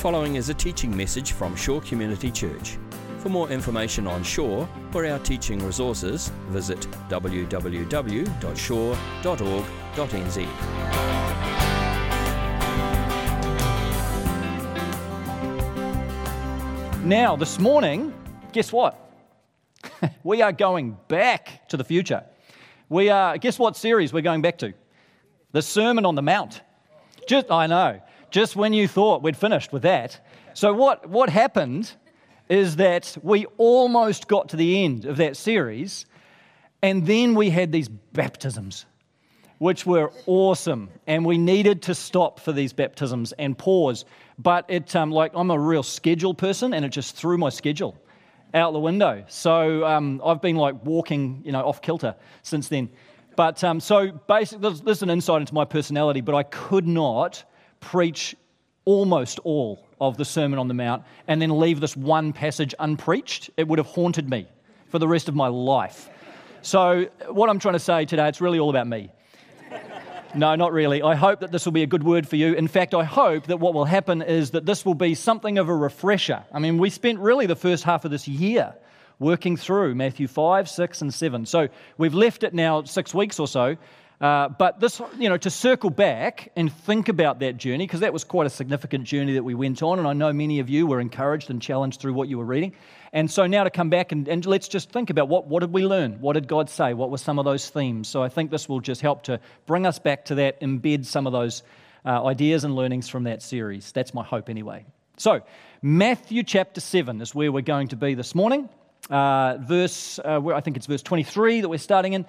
following is a teaching message from Shore Community Church. For more information on Shore or our teaching resources, visit www.shore.org.nz. Now, this morning, guess what? we are going back to the future. We are, guess what series we're going back to? The Sermon on the Mount. Just, I know, just when you thought we'd finished with that. So, what, what happened is that we almost got to the end of that series, and then we had these baptisms, which were awesome. And we needed to stop for these baptisms and pause. But it, um, like, I'm a real schedule person, and it just threw my schedule out the window. So um, I've been like walking, you know, off kilter since then. But um, so basically, this, this is an insight into my personality, but I could not preach almost all of the Sermon on the Mount and then leave this one passage unpreached. It would have haunted me for the rest of my life. So, what I'm trying to say today, it's really all about me. No, not really. I hope that this will be a good word for you. In fact, I hope that what will happen is that this will be something of a refresher. I mean, we spent really the first half of this year working through Matthew 5, 6, and 7. So we've left it now six weeks or so. Uh, but this, you know, to circle back and think about that journey, because that was quite a significant journey that we went on, and I know many of you were encouraged and challenged through what you were reading. And so now to come back and, and let's just think about what, what did we learn? What did God say? What were some of those themes? So I think this will just help to bring us back to that, embed some of those uh, ideas and learnings from that series. That's my hope anyway. So, Matthew chapter 7 is where we're going to be this morning. Uh, verse, uh, I think it's verse 23 that we're starting in.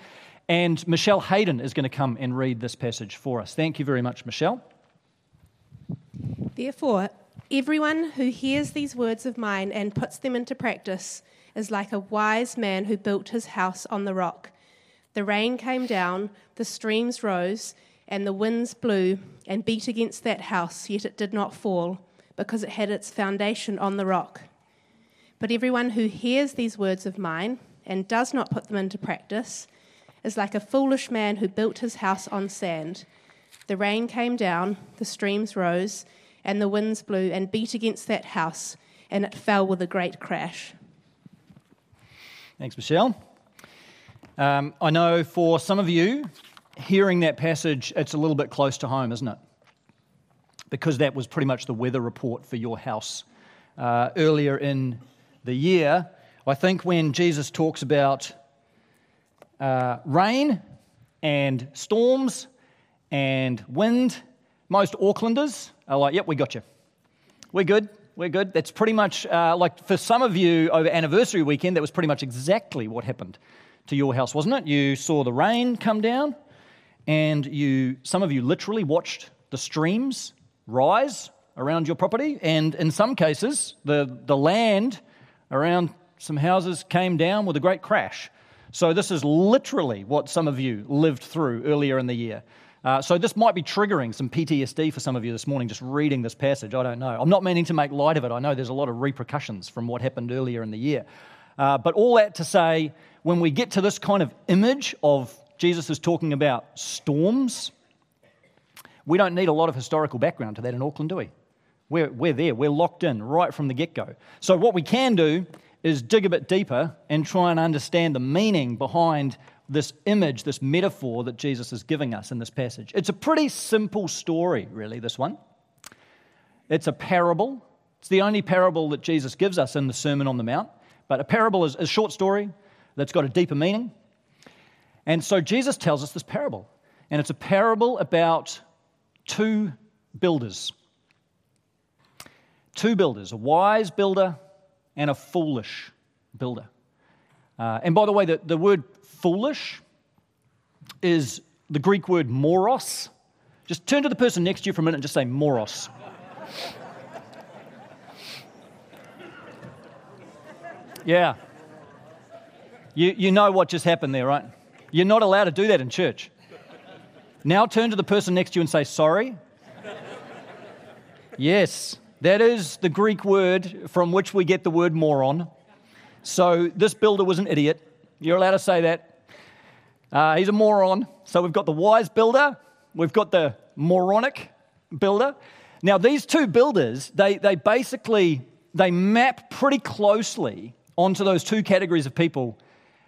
And Michelle Hayden is going to come and read this passage for us. Thank you very much, Michelle. Therefore, everyone who hears these words of mine and puts them into practice is like a wise man who built his house on the rock. The rain came down, the streams rose, and the winds blew and beat against that house, yet it did not fall, because it had its foundation on the rock. But everyone who hears these words of mine and does not put them into practice is like a foolish man who built his house on sand. The rain came down, the streams rose, and the winds blew and beat against that house, and it fell with a great crash. Thanks, Michelle. Um, I know for some of you, hearing that passage, it's a little bit close to home, isn't it? Because that was pretty much the weather report for your house uh, earlier in the year. I think when Jesus talks about uh, rain and storms and wind, most Aucklanders are like, yep, we got you. We're good. We're good. That's pretty much uh, like for some of you over anniversary weekend, that was pretty much exactly what happened to your house, wasn't it? You saw the rain come down, and you, some of you literally watched the streams rise around your property, and in some cases, the, the land around some houses came down with a great crash. So, this is literally what some of you lived through earlier in the year. Uh, so, this might be triggering some PTSD for some of you this morning, just reading this passage. I don't know. I'm not meaning to make light of it. I know there's a lot of repercussions from what happened earlier in the year. Uh, but all that to say, when we get to this kind of image of Jesus is talking about storms, we don't need a lot of historical background to that in Auckland, do we? We're, we're there, we're locked in right from the get go. So, what we can do is dig a bit deeper and try and understand the meaning behind this image, this metaphor that Jesus is giving us in this passage. It's a pretty simple story, really, this one. It's a parable. It's the only parable that Jesus gives us in the Sermon on the Mount. But a parable is a short story that's got a deeper meaning. And so Jesus tells us this parable. And it's a parable about two builders. Two builders, a wise builder and a foolish builder. Uh, and by the way, the, the word foolish is the Greek word moros. Just turn to the person next to you for a minute and just say moros. yeah. You, you know what just happened there, right? You're not allowed to do that in church. Now turn to the person next to you and say, sorry. Yes. That is the Greek word from which we get the word moron. So this builder was an idiot. You're allowed to say that. Uh, he's a moron. So we've got the wise builder, we've got the moronic builder. Now, these two builders, they, they basically they map pretty closely onto those two categories of people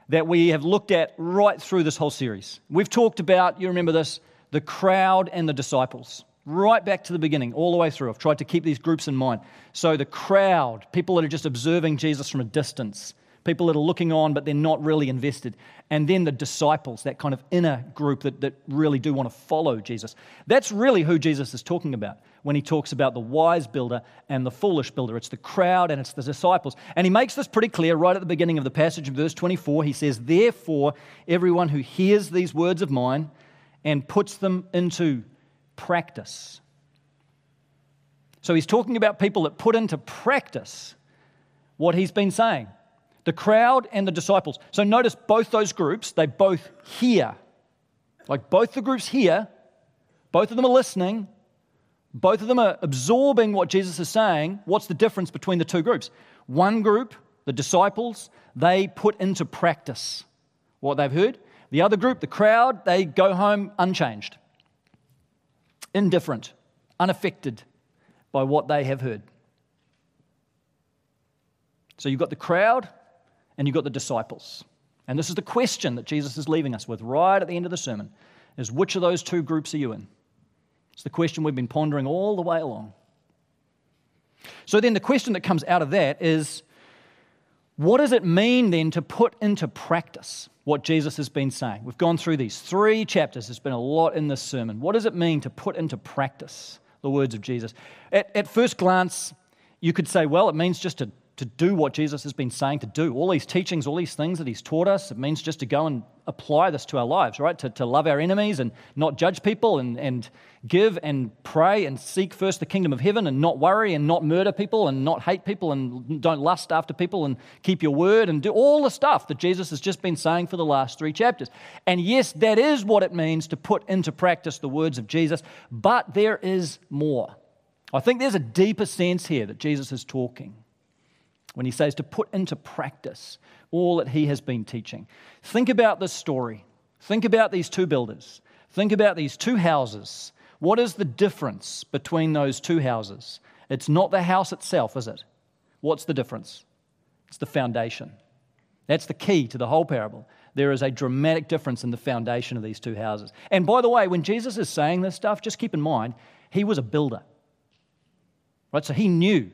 that we have looked at right through this whole series. We've talked about, you remember this, the crowd and the disciples, right back to the beginning, all the way through. I've tried to keep these groups in mind. So, the crowd, people that are just observing Jesus from a distance, people that are looking on but they're not really invested. And then the disciples, that kind of inner group that, that really do want to follow Jesus. That's really who Jesus is talking about when he talks about the wise builder and the foolish builder. It's the crowd and it's the disciples. And he makes this pretty clear right at the beginning of the passage in verse 24. He says, Therefore, everyone who hears these words of mine and puts them into practice. So he's talking about people that put into practice what he's been saying the crowd and the disciples. So notice both those groups, they both hear. Like both the groups hear, both of them are listening, both of them are absorbing what Jesus is saying. What's the difference between the two groups? One group, the disciples, they put into practice what they've heard. The other group, the crowd, they go home unchanged, indifferent, unaffected by what they have heard. So you've got the crowd and you've got the disciples. And this is the question that Jesus is leaving us with right at the end of the sermon is which of those two groups are you in? It's the question we've been pondering all the way along. So then the question that comes out of that is what does it mean then to put into practice what Jesus has been saying? We've gone through these three chapters. There's been a lot in this sermon. What does it mean to put into practice the words of Jesus? At, at first glance, you could say, well, it means just to to do what Jesus has been saying to do. All these teachings, all these things that he's taught us, it means just to go and apply this to our lives, right? To, to love our enemies and not judge people and, and give and pray and seek first the kingdom of heaven and not worry and not murder people and not hate people and don't lust after people and keep your word and do all the stuff that Jesus has just been saying for the last three chapters. And yes, that is what it means to put into practice the words of Jesus, but there is more. I think there's a deeper sense here that Jesus is talking when he says to put into practice all that he has been teaching. Think about this story. Think about these two builders. Think about these two houses. What is the difference between those two houses? It's not the house itself, is it? What's the difference? It's the foundation. That's the key to the whole parable. There is a dramatic difference in the foundation of these two houses. And by the way, when Jesus is saying this stuff, just keep in mind, he was a builder. Right? So he knew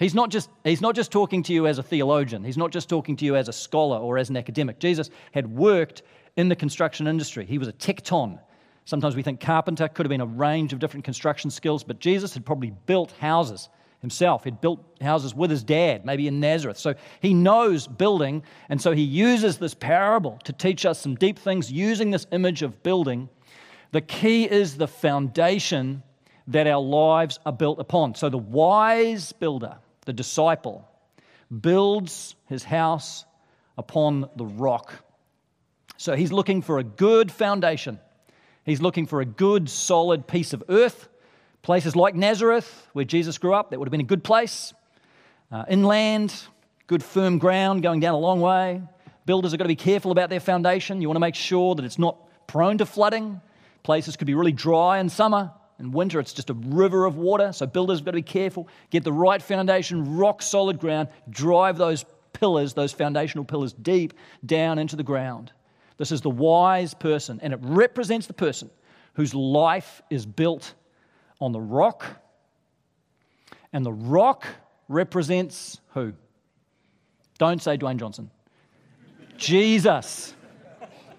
He's not, just, he's not just talking to you as a theologian, he's not just talking to you as a scholar or as an academic. Jesus had worked in the construction industry, he was a tekton. Sometimes we think carpenter could have been a range of different construction skills, but Jesus had probably built houses himself. He'd built houses with his dad, maybe in Nazareth. So he knows building, and so he uses this parable to teach us some deep things using this image of building. The key is the foundation that our lives are built upon. So the wise builder, the disciple, builds his house upon the rock. So he's looking for a good foundation. He's looking for a good, solid piece of earth. Places like Nazareth, where Jesus grew up, that would have been a good place. Uh, inland, good, firm ground going down a long way. Builders are going to be careful about their foundation. You want to make sure that it's not prone to flooding. Places could be really dry in summer. In winter, it's just a river of water, so builders have got to be careful. Get the right foundation, rock solid ground, drive those pillars, those foundational pillars, deep down into the ground. This is the wise person, and it represents the person whose life is built on the rock. And the rock represents who? Don't say Dwayne Johnson. Jesus.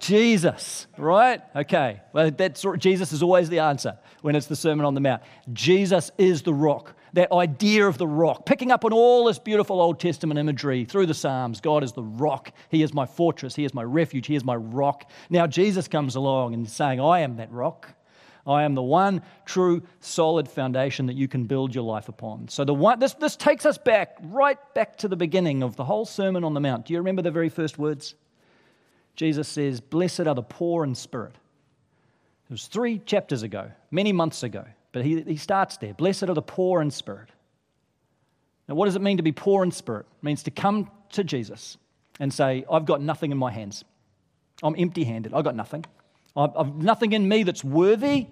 Jesus, right? Okay. Well, that's, Jesus is always the answer when it's the Sermon on the Mount. Jesus is the rock. That idea of the rock, picking up on all this beautiful Old Testament imagery through the Psalms. God is the rock. He is my fortress. He is my refuge. He is my rock. Now Jesus comes along and saying, I am that rock. I am the one true solid foundation that you can build your life upon. So the one, this, this takes us back, right back to the beginning of the whole Sermon on the Mount. Do you remember the very first words? Jesus says, Blessed are the poor in spirit. It was three chapters ago, many months ago, but he, he starts there. Blessed are the poor in spirit. Now, what does it mean to be poor in spirit? It means to come to Jesus and say, I've got nothing in my hands. I'm empty handed. I've got nothing. I've, I've nothing in me that's worthy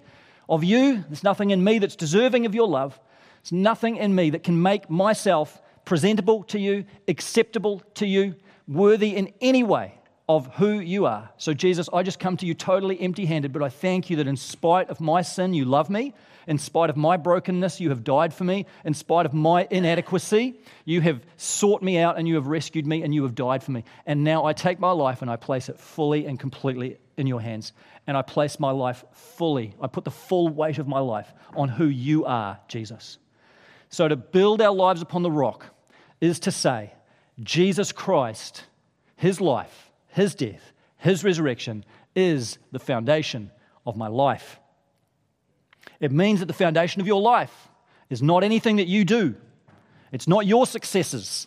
of you. There's nothing in me that's deserving of your love. There's nothing in me that can make myself presentable to you, acceptable to you, worthy in any way of who you are. So, Jesus, I just come to you totally empty handed, but I thank you that in spite of my sin, you love me. In spite of my brokenness, you have died for me. In spite of my inadequacy, you have sought me out and you have rescued me and you have died for me. And now I take my life and I place it fully and completely in your hands. And I place my life fully, I put the full weight of my life on who you are, Jesus. So, to build our lives upon the rock is to say, Jesus Christ, his life, his death, his resurrection is the foundation of my life. It means that the foundation of your life is not anything that you do, it's not your successes.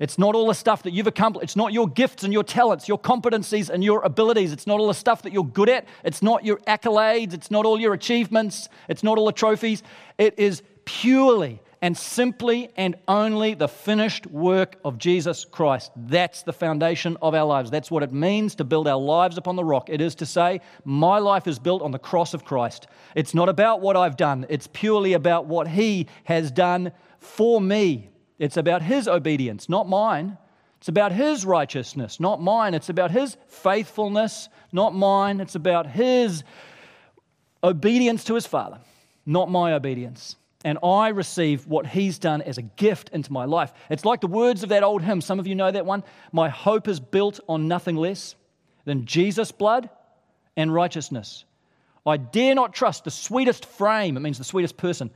It's not all the stuff that you've accomplished. It's not your gifts and your talents, your competencies and your abilities. It's not all the stuff that you're good at. It's not your accolades. It's not all your achievements. It's not all the trophies. It is purely and simply and only the finished work of Jesus Christ. That's the foundation of our lives. That's what it means to build our lives upon the rock. It is to say, My life is built on the cross of Christ. It's not about what I've done, it's purely about what He has done for me. It's about His obedience, not mine. It's about His righteousness, not mine. It's about His faithfulness, not mine. It's about His obedience to His Father, not my obedience and I receive what he's done as a gift into my life. It's like the words of that old hymn. Some of you know that one. My hope is built on nothing less than Jesus' blood and righteousness. I dare not trust the sweetest frame, it means the sweetest person,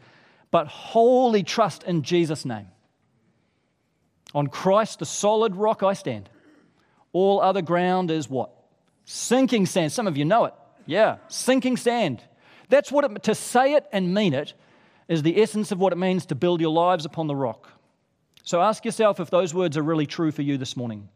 but wholly trust in Jesus' name. On Christ, the solid rock, I stand. All other ground is what? Sinking sand. Some of you know it. Yeah, sinking sand. That's what it, to say it and mean it is the essence of what it means to build your lives upon the rock. So ask yourself if those words are really true for you this morning.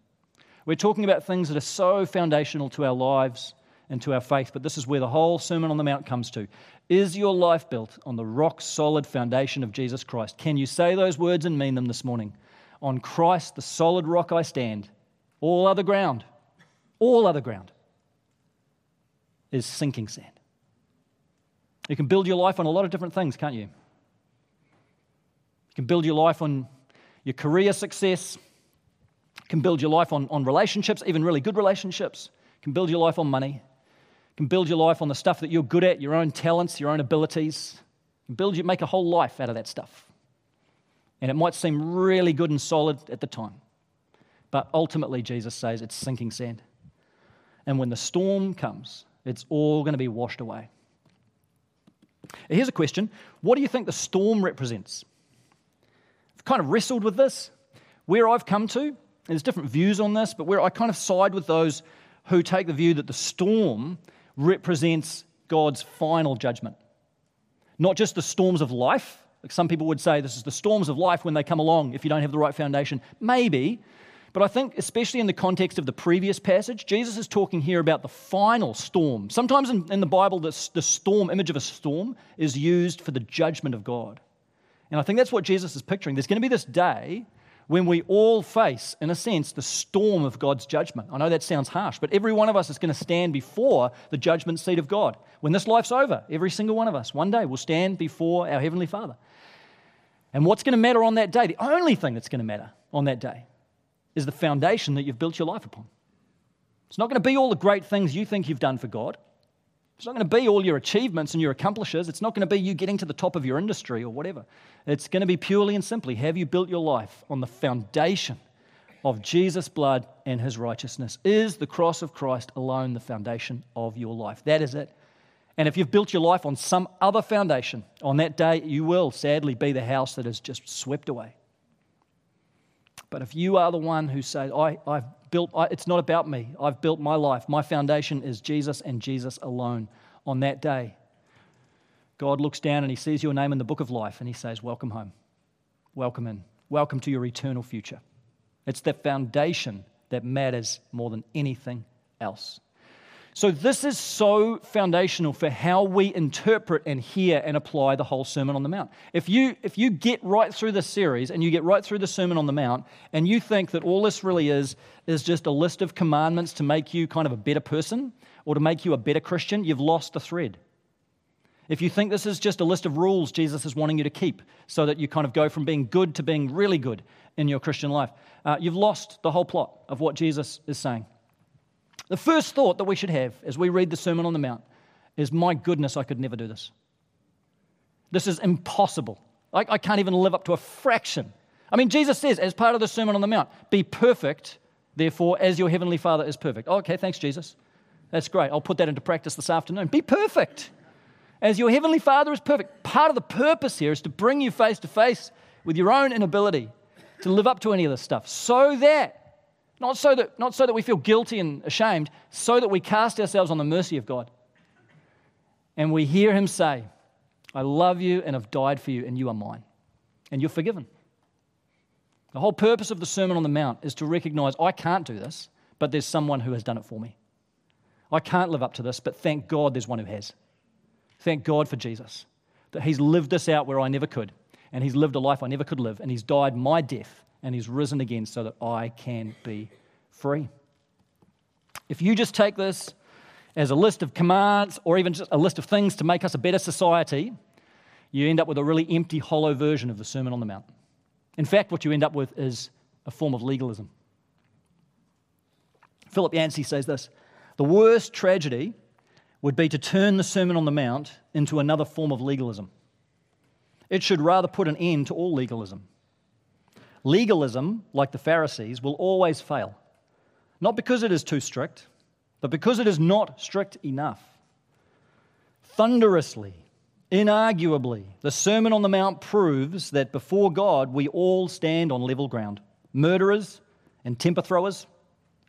We're talking about things that are so foundational to our lives and to our faith, but this is where the whole Sermon on the Mount comes to. Is your life built on the rock solid foundation of Jesus Christ? Can you say those words and mean them this morning? On Christ, the solid rock, I stand. All other ground, all other ground is sinking sand. You can build your life on a lot of different things, can't you? You can build your life on your career success. You can build your life on, on relationships, even really good relationships. You can build your life on money. You can build your life on the stuff that you're good at, your own talents, your own abilities. You can build, you make a whole life out of that stuff. And it might seem really good and solid at the time. But ultimately, Jesus says it's sinking sand. And when the storm comes, it's all going to be washed away. Here's a question What do you think the storm represents? Kind of wrestled with this. Where I've come to, there's different views on this, but where I kind of side with those who take the view that the storm represents God's final judgment. Not just the storms of life. Like some people would say, this is the storms of life when they come along if you don't have the right foundation. Maybe. But I think, especially in the context of the previous passage, Jesus is talking here about the final storm. Sometimes in, in the Bible, the, the storm, image of a storm, is used for the judgment of God. And I think that's what Jesus is picturing. There's going to be this day when we all face, in a sense, the storm of God's judgment. I know that sounds harsh, but every one of us is going to stand before the judgment seat of God. When this life's over, every single one of us, one day, will stand before our Heavenly Father. And what's going to matter on that day, the only thing that's going to matter on that day, is the foundation that you've built your life upon. It's not going to be all the great things you think you've done for God. It's not going to be all your achievements and your accomplishes. It's not going to be you getting to the top of your industry or whatever. It's going to be purely and simply have you built your life on the foundation of Jesus' blood and his righteousness? Is the cross of Christ alone the foundation of your life? That is it. And if you've built your life on some other foundation, on that day you will sadly be the house that is just swept away. But if you are the one who says, I, I've built, I, it's not about me, I've built my life, my foundation is Jesus and Jesus alone, on that day, God looks down and he sees your name in the book of life and he says, Welcome home. Welcome in. Welcome to your eternal future. It's the foundation that matters more than anything else. So, this is so foundational for how we interpret and hear and apply the whole Sermon on the Mount. If you, if you get right through this series and you get right through the Sermon on the Mount and you think that all this really is is just a list of commandments to make you kind of a better person or to make you a better Christian, you've lost the thread. if you think this is just a list of rules Jesus is wanting you to keep so that you kind of go from being good to being really good in your Christian life, uh, you've lost the whole plot of what Jesus is saying. The first thought that we should have as we read the Sermon on the Mount is, My goodness, I could never do this. This is impossible. I, I can't even live up to a fraction. I mean, Jesus says, as part of the Sermon on the Mount, be perfect, therefore, as your heavenly Father is perfect. Okay, thanks, Jesus. That's great. I'll put that into practice this afternoon. Be perfect, as your heavenly Father is perfect. Part of the purpose here is to bring you face to face with your own inability to live up to any of this stuff, so that not so that, not so that we feel guilty and ashamed, so that we cast ourselves on the mercy of God. And we hear Him say, I love you and have died for you, and you are mine. And you're forgiven. The whole purpose of the Sermon on the Mount is to recognize I can't do this, but there's someone who has done it for me. I can't live up to this, but thank God there's one who has. Thank God for Jesus, that He's lived this out where I never could, and He's lived a life I never could live, and He's died my death and he's risen again so that I can be free. If you just take this as a list of commands or even just a list of things to make us a better society, you end up with a really empty, hollow version of the Sermon on the Mount. In fact, what you end up with is a form of legalism. Philip Yancey says this The worst tragedy would be to turn the Sermon on the Mount into another form of legalism. It should rather put an end to all legalism. Legalism, like the Pharisees, will always fail. Not because it is too strict, but because it is not strict enough. Thunderously, inarguably, the Sermon on the Mount proves that before God we all stand on level ground. Murderers and temper throwers,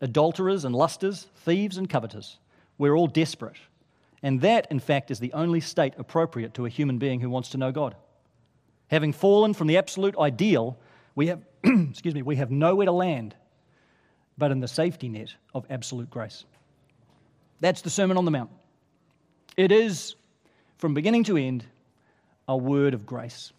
adulterers and lusters, thieves and covetous. We're all desperate. And that, in fact, is the only state appropriate to a human being who wants to know God. Having fallen from the absolute ideal, we have, excuse me, we have nowhere to land but in the safety net of absolute grace. That's the Sermon on the Mount. It is, from beginning to end, a word of grace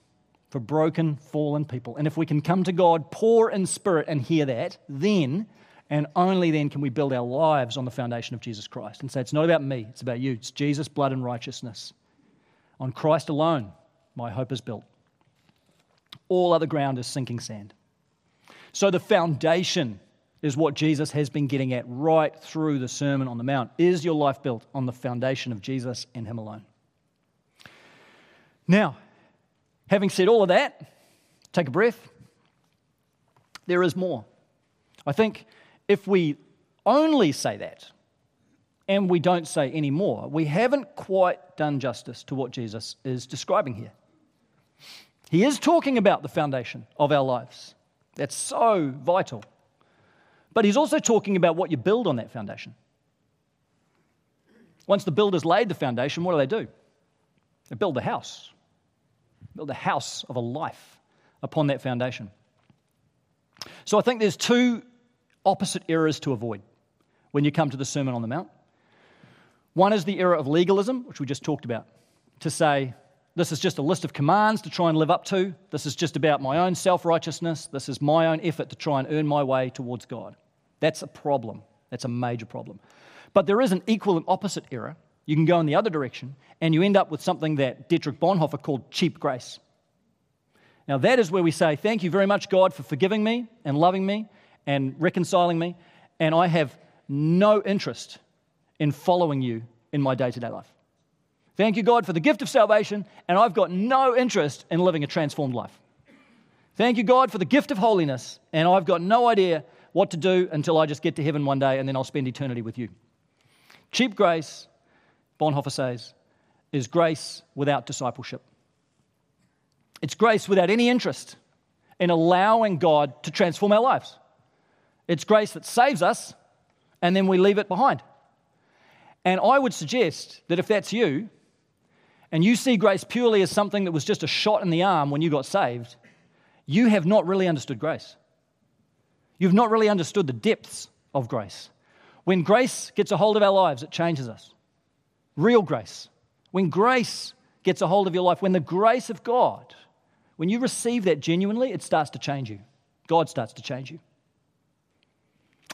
for broken, fallen people. And if we can come to God poor in spirit and hear that, then and only then can we build our lives on the foundation of Jesus Christ and say, It's not about me, it's about you. It's Jesus' blood and righteousness. On Christ alone, my hope is built. All other ground is sinking sand. So the foundation is what Jesus has been getting at right through the Sermon on the Mount. Is your life built on the foundation of Jesus and Him alone? Now, having said all of that, take a breath. There is more. I think if we only say that and we don't say any more, we haven't quite done justice to what Jesus is describing here. He is talking about the foundation of our lives. That's so vital. But he's also talking about what you build on that foundation. Once the builders laid the foundation, what do they do? They build a house, build a house of a life upon that foundation. So I think there's two opposite errors to avoid when you come to the Sermon on the Mount. One is the error of legalism, which we just talked about, to say, this is just a list of commands to try and live up to. This is just about my own self righteousness. This is my own effort to try and earn my way towards God. That's a problem. That's a major problem. But there is an equal and opposite error. You can go in the other direction, and you end up with something that Dietrich Bonhoeffer called cheap grace. Now, that is where we say, Thank you very much, God, for forgiving me and loving me and reconciling me, and I have no interest in following you in my day to day life. Thank you, God, for the gift of salvation, and I've got no interest in living a transformed life. Thank you, God, for the gift of holiness, and I've got no idea what to do until I just get to heaven one day and then I'll spend eternity with you. Cheap grace, Bonhoeffer says, is grace without discipleship. It's grace without any interest in allowing God to transform our lives. It's grace that saves us and then we leave it behind. And I would suggest that if that's you, and you see grace purely as something that was just a shot in the arm when you got saved, you have not really understood grace. You've not really understood the depths of grace. When grace gets a hold of our lives, it changes us. Real grace. When grace gets a hold of your life, when the grace of God, when you receive that genuinely, it starts to change you. God starts to change you.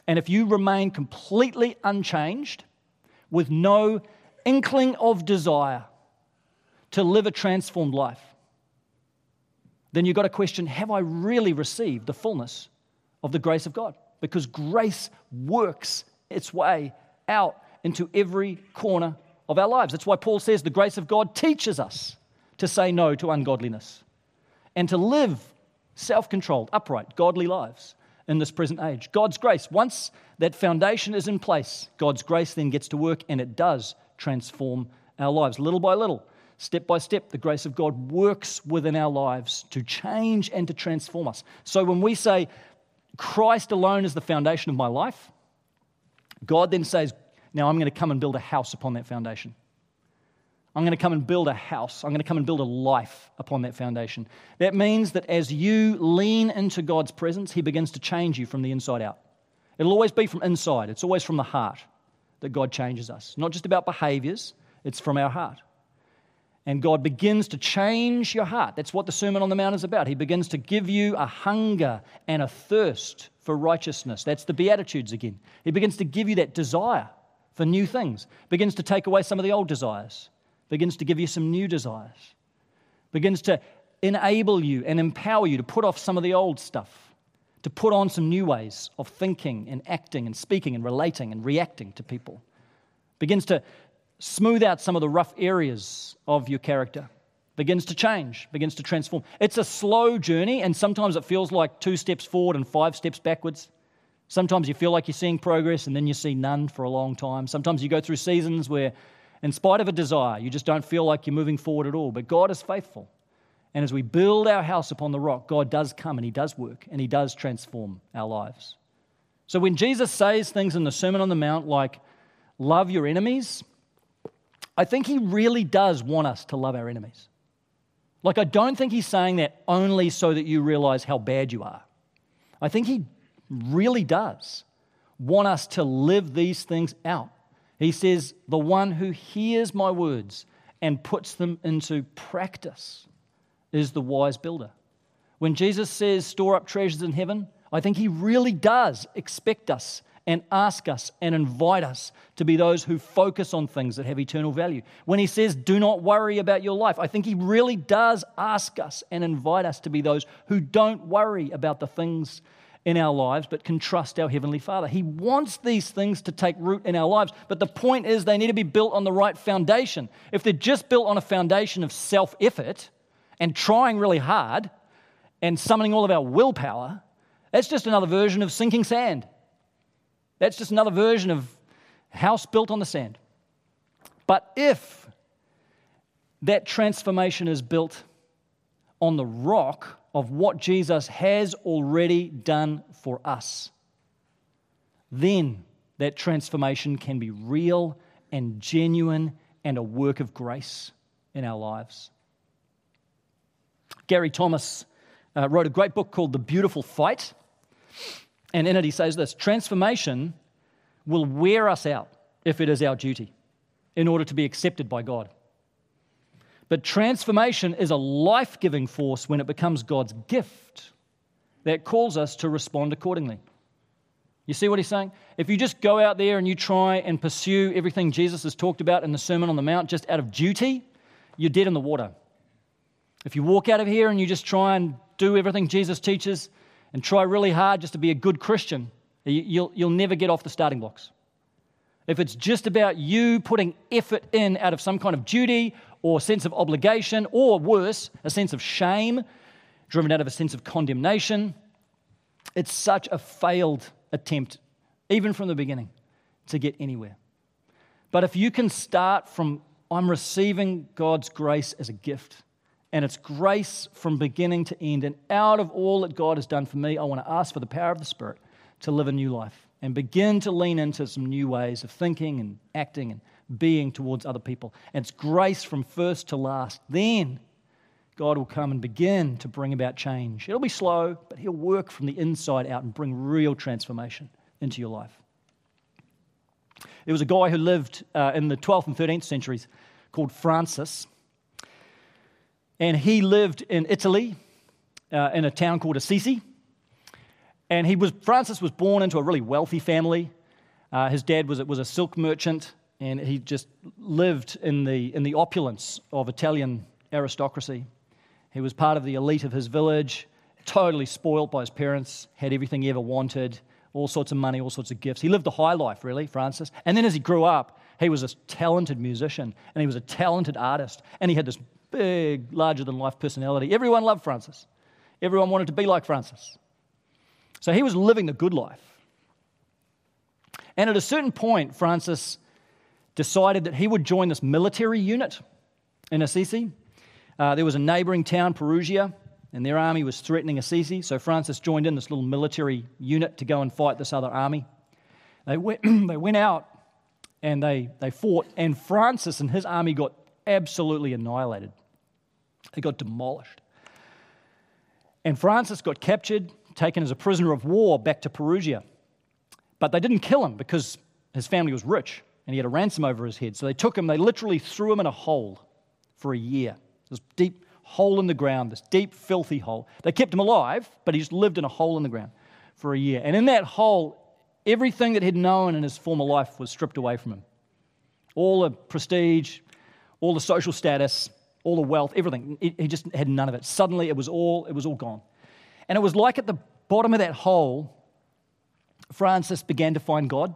And if you remain completely unchanged, with no inkling of desire to live a transformed life, then you've got to question have I really received the fullness of the grace of God? Because grace works its way out into every corner of our lives. That's why Paul says the grace of God teaches us to say no to ungodliness and to live self controlled, upright, godly lives in this present age. God's grace, once that foundation is in place, God's grace then gets to work and it does transform our lives little by little. Step by step, the grace of God works within our lives to change and to transform us. So when we say, Christ alone is the foundation of my life, God then says, Now I'm going to come and build a house upon that foundation. I'm going to come and build a house. I'm going to come and build a life upon that foundation. That means that as you lean into God's presence, He begins to change you from the inside out. It'll always be from inside, it's always from the heart that God changes us. Not just about behaviors, it's from our heart. And God begins to change your heart. That's what the Sermon on the Mount is about. He begins to give you a hunger and a thirst for righteousness. That's the Beatitudes again. He begins to give you that desire for new things, begins to take away some of the old desires, begins to give you some new desires, begins to enable you and empower you to put off some of the old stuff, to put on some new ways of thinking and acting and speaking and relating and reacting to people, begins to smooth out some of the rough areas of your character. Begins to change, begins to transform. It's a slow journey, and sometimes it feels like two steps forward and five steps backwards. Sometimes you feel like you're seeing progress, and then you see none for a long time. Sometimes you go through seasons where, in spite of a desire, you just don't feel like you're moving forward at all. But God is faithful. And as we build our house upon the rock, God does come and He does work and He does transform our lives. So when Jesus says things in the Sermon on the Mount like, love your enemies, I think he really does want us to love our enemies. Like, I don't think he's saying that only so that you realize how bad you are. I think he really does want us to live these things out. He says, The one who hears my words and puts them into practice is the wise builder. When Jesus says, Store up treasures in heaven, I think he really does expect us and ask us and invite us to be those who focus on things that have eternal value. When he says, Do not worry about your life, I think he really does ask us and invite us to be those who don't worry about the things in our lives but can trust our Heavenly Father. He wants these things to take root in our lives, but the point is they need to be built on the right foundation. If they're just built on a foundation of self effort and trying really hard and summoning all of our willpower, that's just another version of sinking sand. That's just another version of house built on the sand. But if that transformation is built on the rock of what Jesus has already done for us, then that transformation can be real and genuine and a work of grace in our lives. Gary Thomas uh, wrote a great book called The Beautiful Fight. And in it, he says this transformation will wear us out if it is our duty in order to be accepted by God. But transformation is a life giving force when it becomes God's gift that calls us to respond accordingly. You see what he's saying? If you just go out there and you try and pursue everything Jesus has talked about in the Sermon on the Mount just out of duty, you're dead in the water. If you walk out of here and you just try and do everything Jesus teaches and try really hard just to be a good Christian, you'll, you'll never get off the starting blocks. If it's just about you putting effort in out of some kind of duty or sense of obligation, or worse, a sense of shame, driven out of a sense of condemnation, it's such a failed attempt, even from the beginning, to get anywhere. But if you can start from, I'm receiving God's grace as a gift, and it's grace from beginning to end. And out of all that God has done for me, I want to ask for the power of the Spirit to live a new life and begin to lean into some new ways of thinking and acting and being towards other people. And it's grace from first to last. Then God will come and begin to bring about change. It'll be slow, but He'll work from the inside out and bring real transformation into your life. There was a guy who lived uh, in the 12th and 13th centuries called Francis. And he lived in Italy uh, in a town called Assisi. And he was, Francis was born into a really wealthy family. Uh, his dad was, was a silk merchant. and he just lived in the, in the opulence of Italian aristocracy. He was part of the elite of his village, totally spoilt by his parents, had everything he ever wanted, all sorts of money, all sorts of gifts. He lived the high life, really, Francis. And then as he grew up, he was a talented musician and he was a talented artist. And he had this big, larger than life personality. Everyone loved Francis, everyone wanted to be like Francis. So he was living the good life. And at a certain point, Francis decided that he would join this military unit in Assisi. Uh, there was a neighboring town, Perugia, and their army was threatening Assisi. So Francis joined in this little military unit to go and fight this other army. They went, they went out and they, they fought, and Francis and his army got absolutely annihilated. They got demolished. And Francis got captured, taken as a prisoner of war back to Perugia. But they didn't kill him because his family was rich and he had a ransom over his head. So they took him, they literally threw him in a hole for a year. This deep hole in the ground, this deep, filthy hole. They kept him alive, but he just lived in a hole in the ground for a year. And in that hole, everything that he'd known in his former life was stripped away from him. All the prestige, all the social status, all the wealth, everything. He just had none of it. Suddenly it was all, it was all gone. And it was like at the bottom of that hole, Francis began to find God.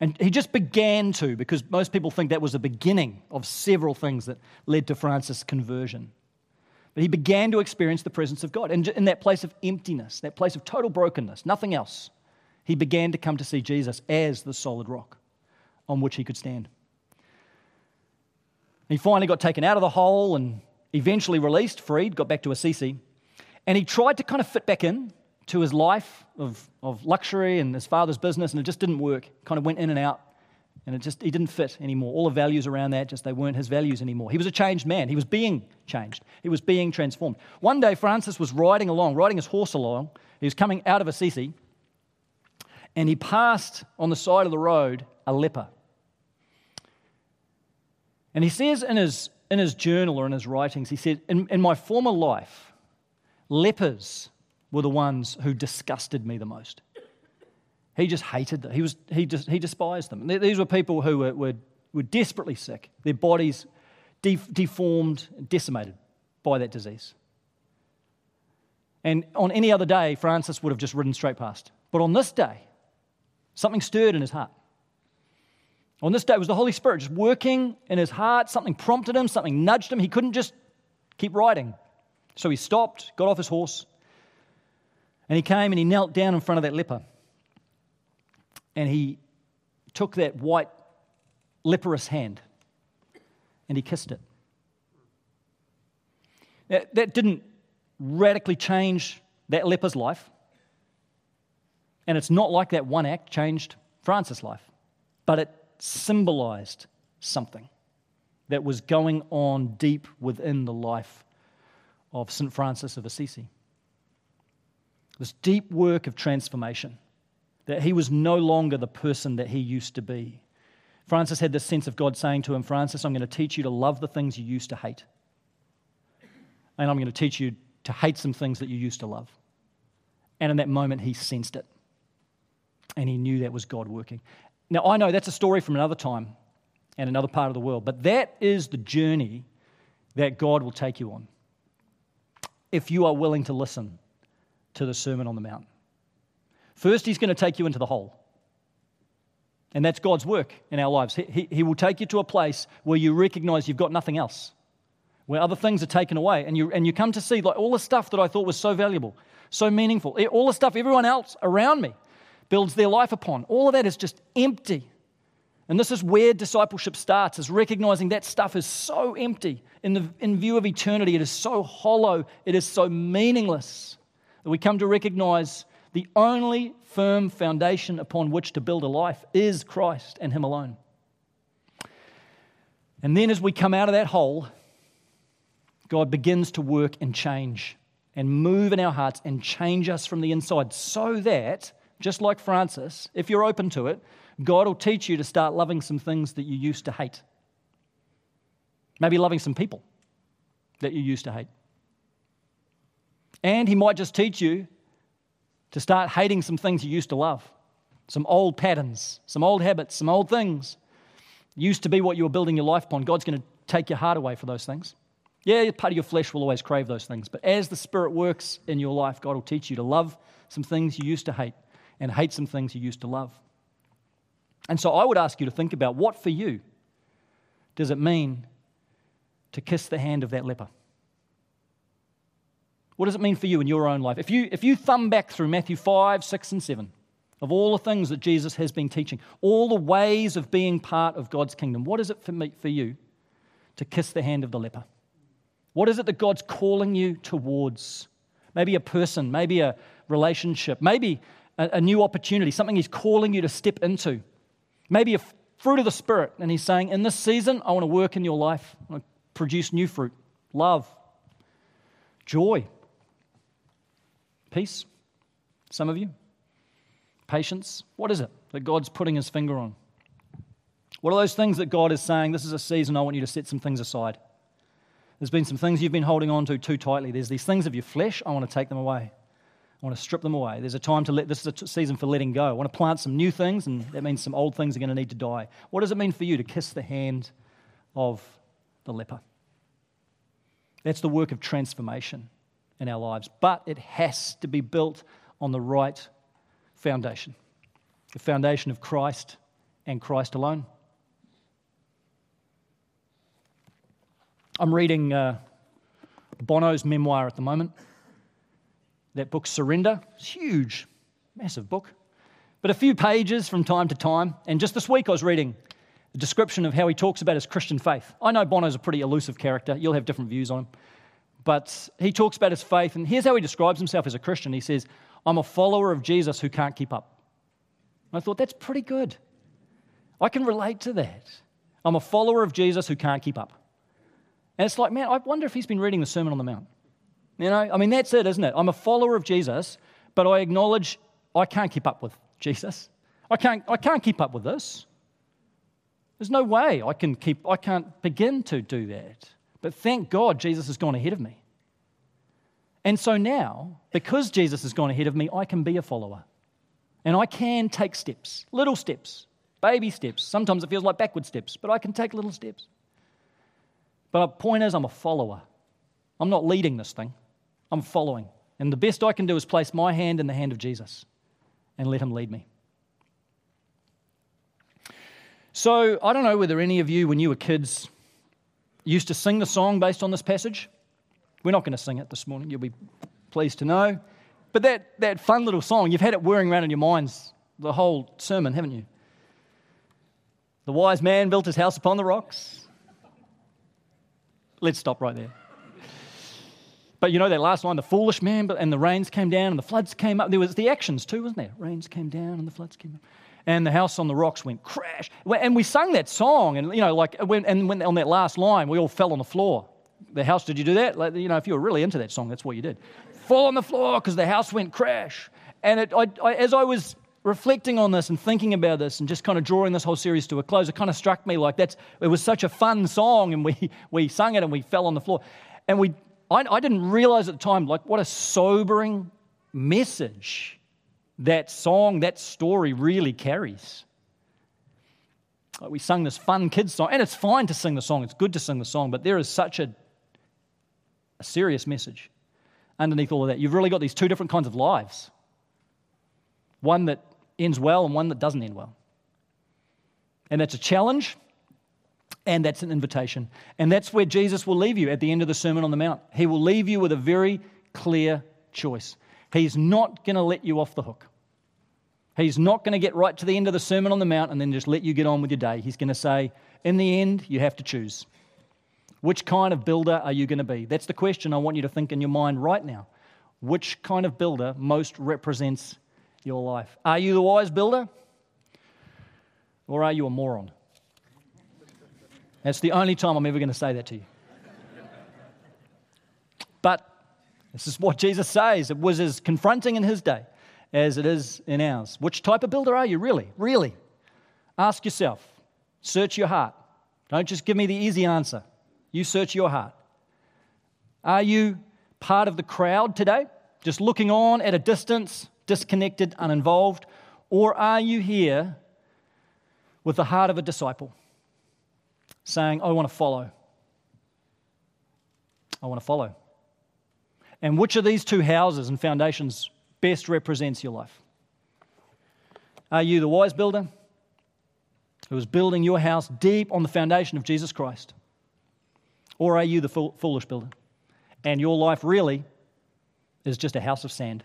And he just began to, because most people think that was the beginning of several things that led to Francis' conversion. But he began to experience the presence of God. And in that place of emptiness, that place of total brokenness, nothing else, he began to come to see Jesus as the solid rock on which he could stand. He finally got taken out of the hole and eventually released, freed, got back to Assisi. And he tried to kind of fit back in to his life of, of luxury and his father's business, and it just didn't work. Kind of went in and out, and it just he didn't fit anymore. All the values around that just they weren't his values anymore. He was a changed man. He was being changed. He was being transformed. One day, Francis was riding along, riding his horse along. He was coming out of Assisi, and he passed on the side of the road a leper. And he says in his, in his journal or in his writings, he said, in, in my former life, lepers were the ones who disgusted me the most. He just hated them. He, was, he, just, he despised them. These were people who were, were, were desperately sick, their bodies de- deformed, decimated by that disease. And on any other day, Francis would have just ridden straight past. But on this day, something stirred in his heart. On this day, it was the Holy Spirit just working in his heart. Something prompted him, something nudged him. He couldn't just keep riding. So he stopped, got off his horse, and he came and he knelt down in front of that leper. And he took that white, leprous hand and he kissed it. That, that didn't radically change that leper's life. And it's not like that one act changed Francis' life, but it symbolized something that was going on deep within the life of St. Francis of Assisi. This deep work of transformation, that he was no longer the person that he used to be. Francis had this sense of God saying to him, Francis, I'm going to teach you to love the things you used to hate. And I'm going to teach you to hate some things that you used to love. And in that moment, he sensed it. And he knew that was God working. Now, I know that's a story from another time and another part of the world, but that is the journey that God will take you on if you are willing to listen to the Sermon on the Mount. First, He's going to take you into the hole. And that's God's work in our lives. He, he, he, will take you to a place where you recognize you've got nothing else, where other things are taken away. And you, and you come to see like all the stuff that I thought was so valuable, so meaningful, all the stuff everyone else around me builds their life upon. All of that is just empty. And this is where discipleship starts, is recognizing that stuff is so empty. In, the, in view of eternity, it is so hollow, it is so meaningless that we come to recognize the only firm foundation upon which to build a life is Christ and Him alone. And then as we come out of that hole, God begins to work and change and move in our hearts and change us from the inside so that just like Francis, if you're open to it, God will teach you to start loving some things that you used to hate. Maybe loving some people that you used to hate. And He might just teach you to start hating some things you used to love, some old patterns, some old habits, some old things used to be what you were building your life upon, God's going to take your heart away for those things. Yeah, part of your flesh will always crave those things. But as the Spirit works in your life, God will teach you to love some things you used to hate and hate some things you used to love. And so I would ask you to think about what for you does it mean to kiss the hand of that leper? What does it mean for you in your own life? If you, if you thumb back through Matthew 5, 6, and 7, of all the things that Jesus has been teaching, all the ways of being part of God's kingdom, what is it for, me, for you to kiss the hand of the leper? What is it that God's calling you towards? Maybe a person, maybe a relationship, maybe a, a new opportunity, something He's calling you to step into. Maybe a fruit of the Spirit, and He's saying, In this season, I want to work in your life, I want to produce new fruit, love, joy, peace. Some of you, patience. What is it that God's putting His finger on? What are those things that God is saying, This is a season, I want you to set some things aside? There's been some things you've been holding on to too tightly. There's these things of your flesh, I want to take them away. I want to strip them away. There's a time to let, this is a season for letting go. I want to plant some new things, and that means some old things are going to need to die. What does it mean for you to kiss the hand of the leper? That's the work of transformation in our lives, but it has to be built on the right foundation the foundation of Christ and Christ alone. I'm reading uh, Bono's memoir at the moment. That book, Surrender, it's huge, massive book. But a few pages from time to time. And just this week, I was reading a description of how he talks about his Christian faith. I know Bono's a pretty elusive character. You'll have different views on him. But he talks about his faith, and here's how he describes himself as a Christian. He says, I'm a follower of Jesus who can't keep up. I thought, that's pretty good. I can relate to that. I'm a follower of Jesus who can't keep up. And it's like, man, I wonder if he's been reading the Sermon on the Mount. You know, I mean, that's it, isn't it? I'm a follower of Jesus, but I acknowledge I can't keep up with Jesus. I can't, I can't keep up with this. There's no way I can keep, I can't begin to do that. But thank God Jesus has gone ahead of me. And so now, because Jesus has gone ahead of me, I can be a follower. And I can take steps, little steps, baby steps. Sometimes it feels like backward steps, but I can take little steps. But the point is, I'm a follower. I'm not leading this thing, I'm following. And the best I can do is place my hand in the hand of Jesus and let him lead me. So, I don't know whether any of you, when you were kids, used to sing the song based on this passage. We're not going to sing it this morning, you'll be pleased to know. But that, that fun little song, you've had it whirring around in your minds the whole sermon, haven't you? The wise man built his house upon the rocks. Let's stop right there. But you know that last line, the foolish man, and the rains came down and the floods came up. There was the actions too, wasn't there? Rains came down and the floods came up. And the house on the rocks went crash. And we sung that song, and you know, like when, and when on that last line, we all fell on the floor. The house, did you do that? Like, you know, if you were really into that song, that's what you did. Fall on the floor because the house went crash. And it, I, I, as I was reflecting on this and thinking about this and just kind of drawing this whole series to a close, it kind of struck me like that's it was such a fun song and we we sung it and we fell on the floor. And we I, I didn't realize at the time like what a sobering message that song, that story really carries. Like we sung this fun kids song, and it's fine to sing the song, it's good to sing the song, but there is such a, a serious message underneath all of that. You've really got these two different kinds of lives one that ends well and one that doesn't end well. And that's a challenge and that's an invitation. And that's where Jesus will leave you at the end of the Sermon on the Mount. He will leave you with a very clear choice. He's not going to let you off the hook. He's not going to get right to the end of the Sermon on the Mount and then just let you get on with your day. He's going to say, in the end, you have to choose. Which kind of builder are you going to be? That's the question I want you to think in your mind right now. Which kind of builder most represents your life? Are you the wise builder? Or are you a moron? That's the only time I'm ever going to say that to you. But this is what Jesus says. It was as confronting in his day as it is in ours. Which type of builder are you, really? Really? Ask yourself. Search your heart. Don't just give me the easy answer. You search your heart. Are you part of the crowd today, just looking on at a distance, disconnected, uninvolved? Or are you here with the heart of a disciple? Saying, I want to follow. I want to follow. And which of these two houses and foundations best represents your life? Are you the wise builder who is building your house deep on the foundation of Jesus Christ? Or are you the foolish builder? And your life really is just a house of sand.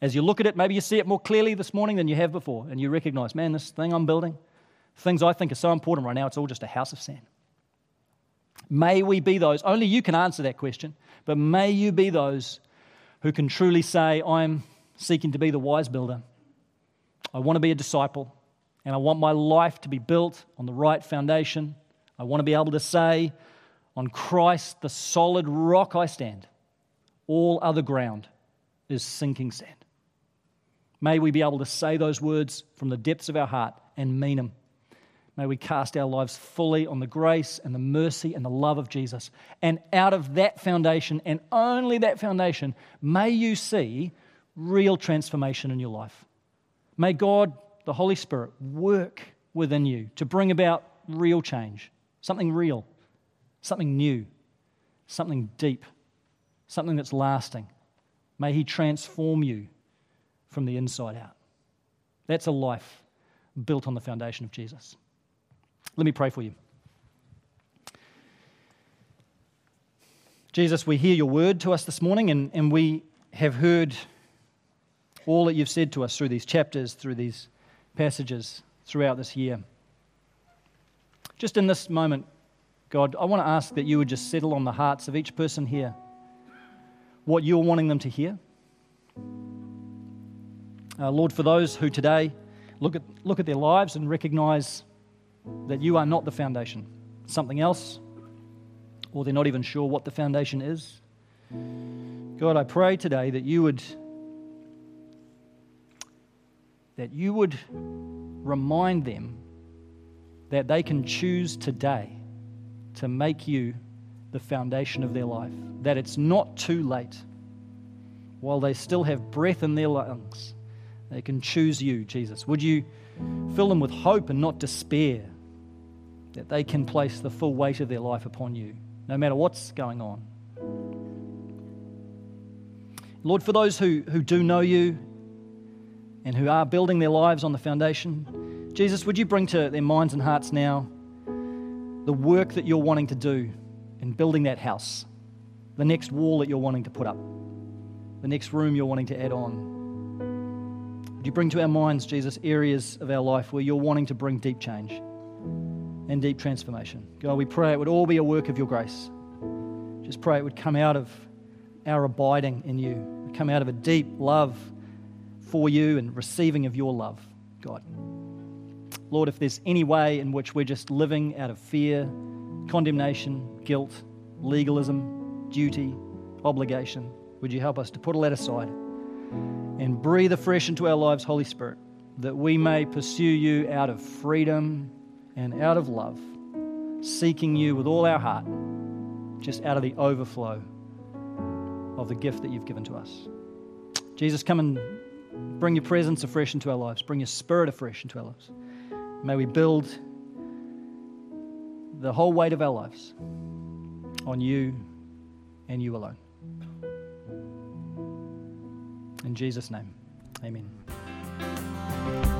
As you look at it, maybe you see it more clearly this morning than you have before, and you recognize, man, this thing I'm building, things I think are so important right now, it's all just a house of sand. May we be those, only you can answer that question, but may you be those who can truly say, I'm seeking to be the wise builder. I want to be a disciple, and I want my life to be built on the right foundation. I want to be able to say, on Christ, the solid rock I stand. All other ground is sinking sand. May we be able to say those words from the depths of our heart and mean them. May we cast our lives fully on the grace and the mercy and the love of Jesus. And out of that foundation, and only that foundation, may you see real transformation in your life. May God, the Holy Spirit, work within you to bring about real change, something real, something new, something deep, something that's lasting. May He transform you from the inside out. That's a life built on the foundation of Jesus. Let me pray for you. Jesus, we hear your word to us this morning, and, and we have heard all that you've said to us through these chapters, through these passages throughout this year. Just in this moment, God, I want to ask that you would just settle on the hearts of each person here what you're wanting them to hear. Uh, Lord, for those who today look at, look at their lives and recognize that you are not the foundation, something else, or they're not even sure what the foundation is. God, I pray today that you would that you would remind them that they can choose today to make you the foundation of their life, that it's not too late. While they still have breath in their lungs, they can choose you, Jesus. Would you fill them with hope and not despair, that they can place the full weight of their life upon you, no matter what's going on? Lord, for those who, who do know you and who are building their lives on the foundation, Jesus, would you bring to their minds and hearts now the work that you're wanting to do in building that house, the next wall that you're wanting to put up, the next room you're wanting to add on. Would you bring to our minds, Jesus, areas of our life where you're wanting to bring deep change and deep transformation? God, we pray it would all be a work of your grace. Just pray it would come out of our abiding in you, come out of a deep love for you and receiving of your love, God. Lord, if there's any way in which we're just living out of fear, condemnation, guilt, legalism, duty, obligation, would you help us to put all that aside and breathe afresh into our lives, Holy Spirit, that we may pursue you out of freedom and out of love, seeking you with all our heart, just out of the overflow of the gift that you've given to us. Jesus, come and bring your presence afresh into our lives, bring your spirit afresh into our lives. May we build the whole weight of our lives on you and you alone. In Jesus' name, amen.